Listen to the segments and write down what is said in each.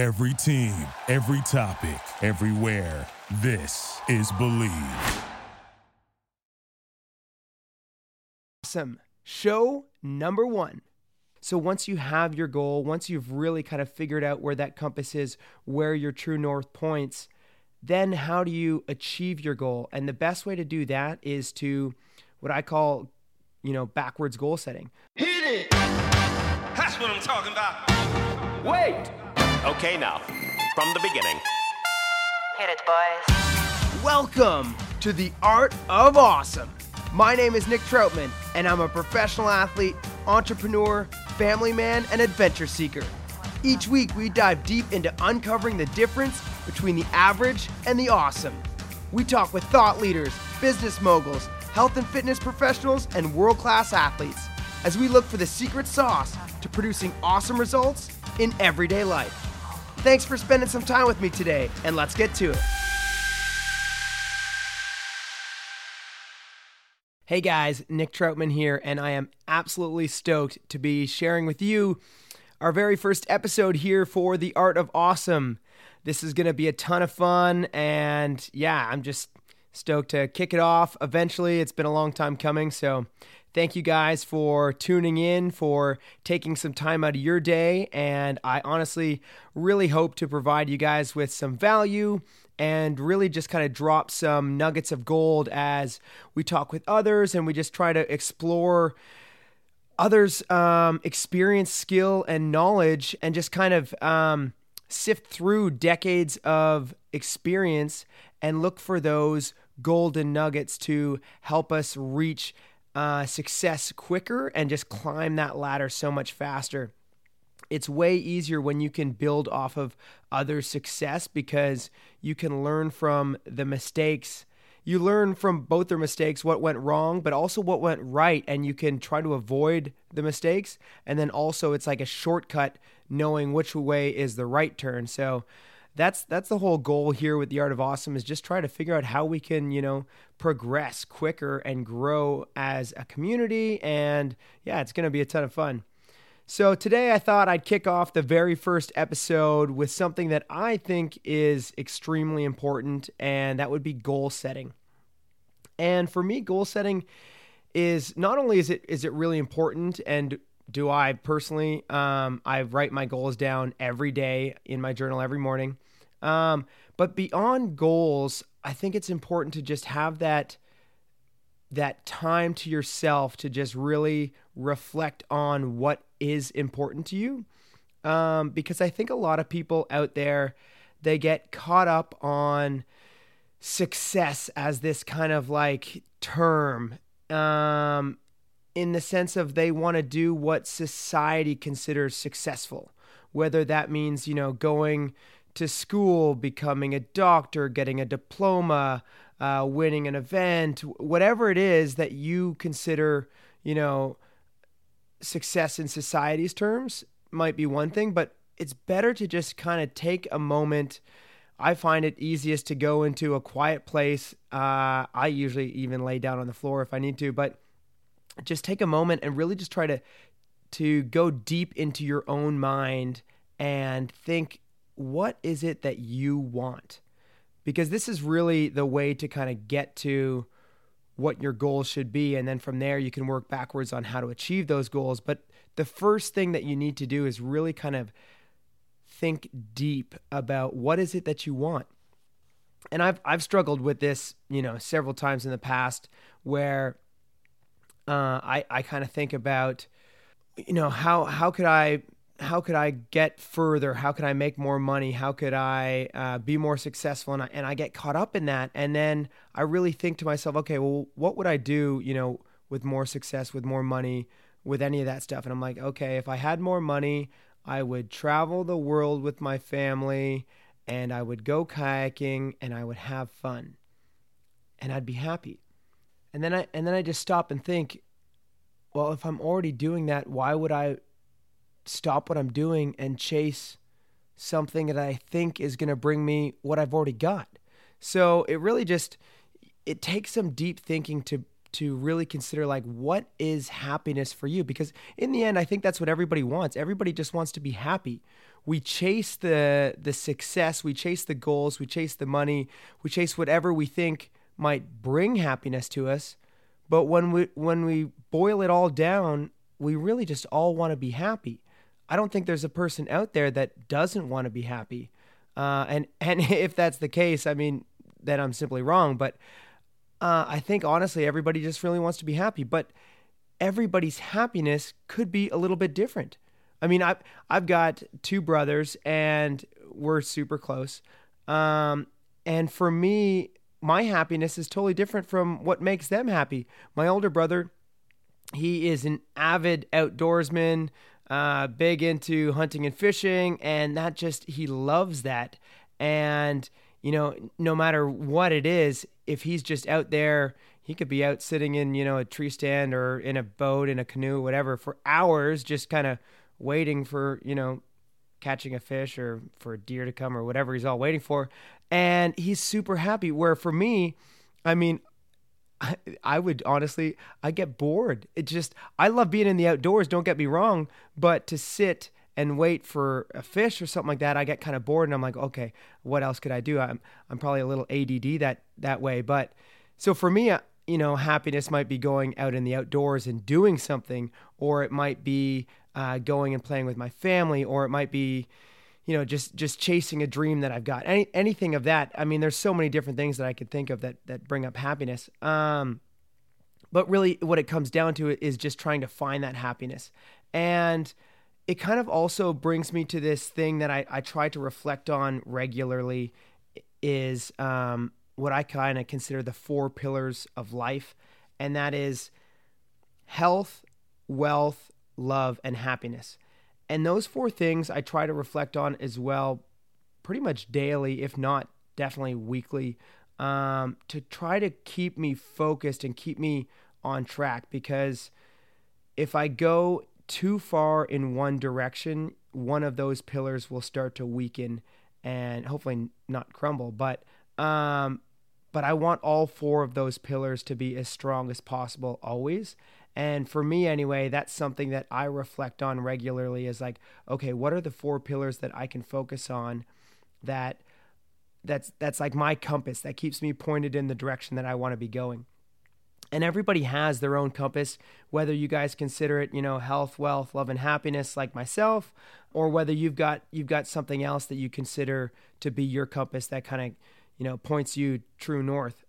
Every team, every topic, everywhere. This is Bleav. Awesome. Show number one. So, once you have your goal, once you've really kind of figured out where that compass is, where your true north points, then how do you achieve your goal? And the best way to do that is to what I call, you know, backwards goal setting. Hit it! That's what I'm talking about. Wait! Okay, now, from the beginning. Hit it, boys. Welcome to the Art of Awesome. My name is Nick Troutman, and I'm a professional athlete, entrepreneur, family man, and adventure seeker. Each week, we dive deep into uncovering the difference between the average and the awesome. We talk with thought leaders, business moguls, health and fitness professionals, and world class athletes as we look for the secret sauce to producing awesome results in everyday life. Thanks for spending some time with me today, and let's get to it. Hey guys, Nick Troutman here, and I am absolutely stoked to be sharing with you our very first episode here for The Art of Awesome. This is going to be a ton of fun, and yeah, I'm just stoked to kick it off eventually. It's been a long time coming, so thank you guys for tuning in, for taking some time out of your day, and I honestly really hope to provide you guys with some value and really just kind of drop some nuggets of gold as we talk with others and we just try to explore others' um, experience, skill, and knowledge, and just kind of um, sift through decades of experience and look for those golden nuggets to help us reach uh, success quicker and just climb that ladder so much faster. It's way easier when you can build off of others' success because you can learn from the mistakes. You learn from both their mistakes, what went wrong, but also what went right, and you can try to avoid the mistakes. And then also, it's like a shortcut knowing which way is the right turn. So, that's that's the whole goal here with the art of awesome is just try to figure out how we can you know progress quicker and grow as a community and yeah it's going to be a ton of fun so today I thought I'd kick off the very first episode with something that I think is extremely important and that would be goal setting and for me goal setting is not only is it is it really important and do I personally? Um, I write my goals down every day in my journal every morning. Um, but beyond goals, I think it's important to just have that that time to yourself to just really reflect on what is important to you. Um, because I think a lot of people out there they get caught up on success as this kind of like term um, in the sense of they want to do what society considers successful, whether that means, you know, going to school, becoming a doctor, getting a diploma, uh, winning an event, whatever it is that you consider, you know, success in society's terms might be one thing, but it's better to just kind of take a moment. I find it easiest to go into a quiet place. Uh, I usually even lay down on the floor if I need to, but just take a moment and really just try to to go deep into your own mind and think what is it that you want? Because this is really the way to kind of get to what your goals should be and then from there you can work backwards on how to achieve those goals. But the first thing that you need to do is really kind of think deep about what is it that you want. And I've I've struggled with this, you know, several times in the past where uh, I I kind of think about, you know, how how could I how could I get further? How could I make more money? How could I uh, be more successful? And I, and I get caught up in that, and then I really think to myself, okay, well, what would I do? You know, with more success, with more money, with any of that stuff? And I'm like, okay, if I had more money, I would travel the world with my family, and I would go kayaking, and I would have fun, and I'd be happy. And then I and then I just stop and think, well, if I'm already doing that, why would I stop what I'm doing and chase something that I think is going to bring me what I've already got? So it really just it takes some deep thinking to to really consider like what is happiness for you because in the end I think that's what everybody wants. Everybody just wants to be happy. we chase the the success, we chase the goals, we chase the money, we chase whatever we think might bring happiness to us. But when we when we boil it all down, we really just all want to be happy. I don't think there's a person out there that doesn't want to be happy. Uh, and and if that's the case, I mean, then I'm simply wrong. But uh, I think honestly, everybody just really wants to be happy. But everybody's happiness could be a little bit different. I mean, I've I've got two brothers, and we're super close. Um, and for me, my happiness is totally different from what makes them happy. My older brother, he is an avid outdoorsman, uh, big into hunting and fishing, and that just he loves that. And you know, no matter what it is, if he's just out there, he could be out sitting in you know a tree stand or in a boat, in a canoe, whatever, for hours, just kind of waiting for you know catching a fish or for a deer to come or whatever he's all waiting for and he's super happy. Where for me, I mean, I, would honestly, I get bored. It just, I love being in the outdoors. Don't get me wrong, but to sit and wait for a fish or something like that, I get kind of bored, and I'm like, okay, what else could I do? I'm, I'm probably a little ADD that that way, but so for me, uh, you know, happiness might be going out in the outdoors and doing something, or it might be uh, going and playing with my family, or it might be, you know, just just chasing a dream that I've got. Any anything of that. I mean, there's so many different things that I could think of that that bring up happiness. Um, but really, what it comes down to is just trying to find that happiness, and it kind of also brings me to this thing that I, I try to reflect on regularly is um, what I kind of consider the four pillars of life, and that is health, wealth, love, and happiness. And those four things I try to reflect on as well, pretty much daily, if not definitely weekly, um, to try to keep me focused and keep me on track. Because if I go too far in one direction, one of those pillars will start to weaken and hopefully not crumble. But um, but I want all four of those pillars to be as strong as possible always. And for me, anyway, that's something that I reflect on regularly is like, okay, what are the four pillars that I can focus on that that's that's like my compass that keeps me pointed in the direction that I want to be going. And everybody has their own compass, whether you guys consider it, you know, health, wealth, love and happiness like myself, or whether you've got you've got something else that you consider to be your compass that kind of, you know, points you true north.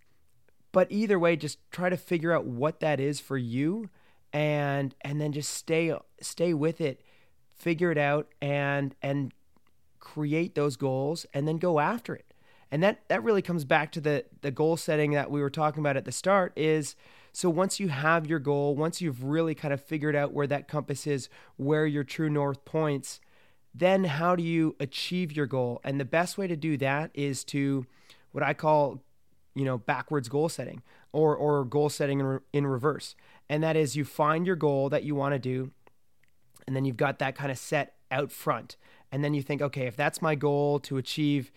But either way, just try to figure out what that is for you and and then just stay stay with it, figure it out and and create those goals and then go after it. And that that really comes back to the the goal setting that we were talking about at the start is so once you have your goal, once you've really kind of figured out where that compass is, where your true north points, then how do you achieve your goal? And the best way to do that is to what I call you know backwards goal setting or or goal setting in, in reverse. And that is you find your goal that you want to do and then you've got that kind of set out front. And then you think okay if that's my goal to achieve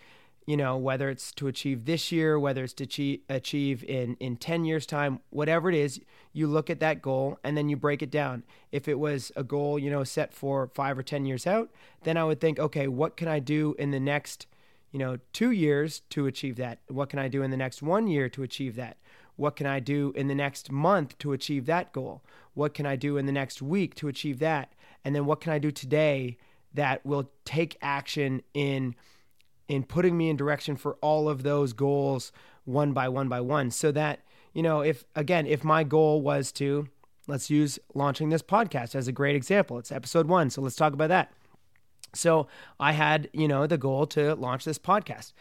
you know whether it's to achieve this year whether it's to achieve, achieve in in 10 years time whatever it is you look at that goal and then you break it down. If it was a goal you know set for 5 or 10 years out then i would think okay what can i do in the next you know, two years to achieve that? What can I do in the next one year to achieve that? What can I do in the next month to achieve that goal? What can I do in the next week to achieve that? And then what can I do today that will take action in in putting me in direction for all of those goals one by one by one so that you know if again if my goal was to let's use launching this podcast as a great example it's episode 1 so let's talk about that so I had, you know, the goal to launch this podcast.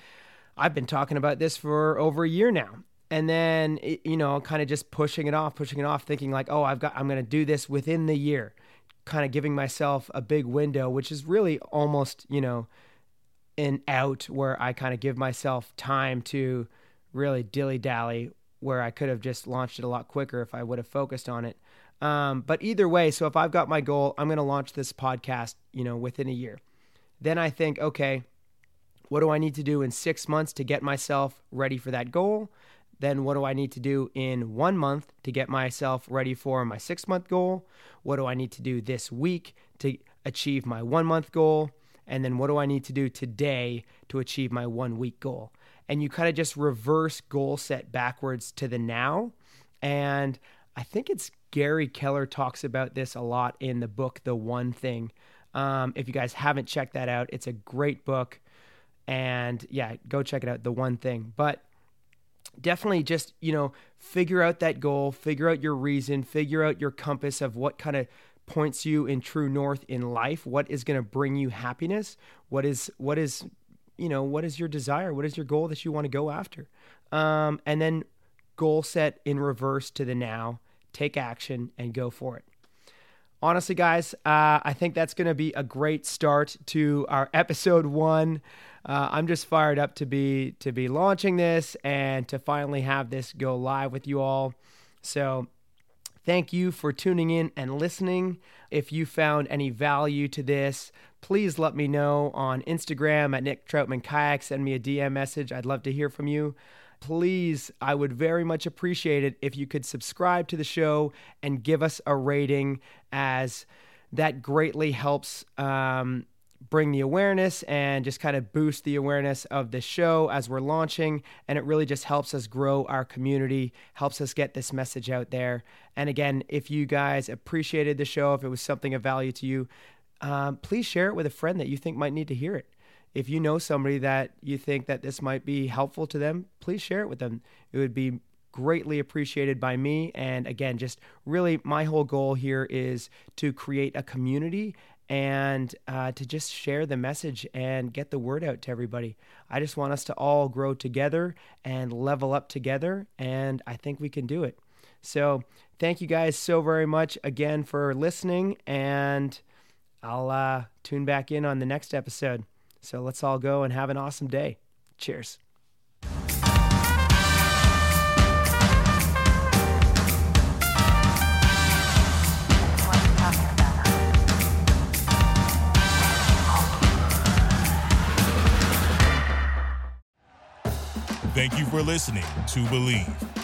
I've been talking about this for over a year now. And then, you know, kind of just pushing it off, pushing it off, thinking like, oh, I've got, I'm going to do this within the year, kind of giving myself a big window, which is really almost, you know, an out where I kind of give myself time to really dilly dally, where I could have just launched it a lot quicker if I would have focused on it. Um, but either way, so if I've got my goal, I'm going to launch this podcast, you know, within a year. Then I think, okay, what do I need to do in six months to get myself ready for that goal? Then what do I need to do in one month to get myself ready for my six month goal? What do I need to do this week to achieve my one month goal? And then what do I need to do today to achieve my one week goal? And you kind of just reverse goal set backwards to the now. And I think it's Gary Keller talks about this a lot in the book, The One Thing. Um, if you guys haven't checked that out, it's a great book. And yeah, go check it out, The One Thing. But definitely just, you know, figure out that goal, figure out your reason, figure out your compass of what kind of points you in true north in life, what is going to bring you happiness, what is what is you know, what is your desire? What is your goal that you want to go after? Um, and then goal set in reverse to the now, take action and go for it. Honestly, guys, uh, I think that's going to be a great start to our episode one. Uh, I'm just fired up to be to be launching this and to finally have this go live with you all. So Thank you for tuning in and listening. If you found any value to this, please let me know on Instagram at Nick Troutman Kayak. Send me a DM message. I'd love to hear from you. Please, I would very much appreciate it if you could subscribe to the show and give us a rating, as that greatly helps um, bring the awareness and just kind of boost the awareness of the show as we're launching. And it really just helps us grow our community, helps us get this message out there. And again, if you guys appreciated the show, if it was something of value to you, um, please share it with a friend that you think might need to hear it. If you know somebody that you think that this might be helpful to them, please share it with them. It would be greatly appreciated by me. And again, just really my whole goal here is to create a community and uh, to just share the message and get the word out to everybody. I just want us to all grow together and level up together, and I think we can do it. So, thank you guys so very much again for listening, and I'll uh, tune back in on the next episode. So, let's all go and have an awesome day. Cheers. Thank you for listening to Bleav.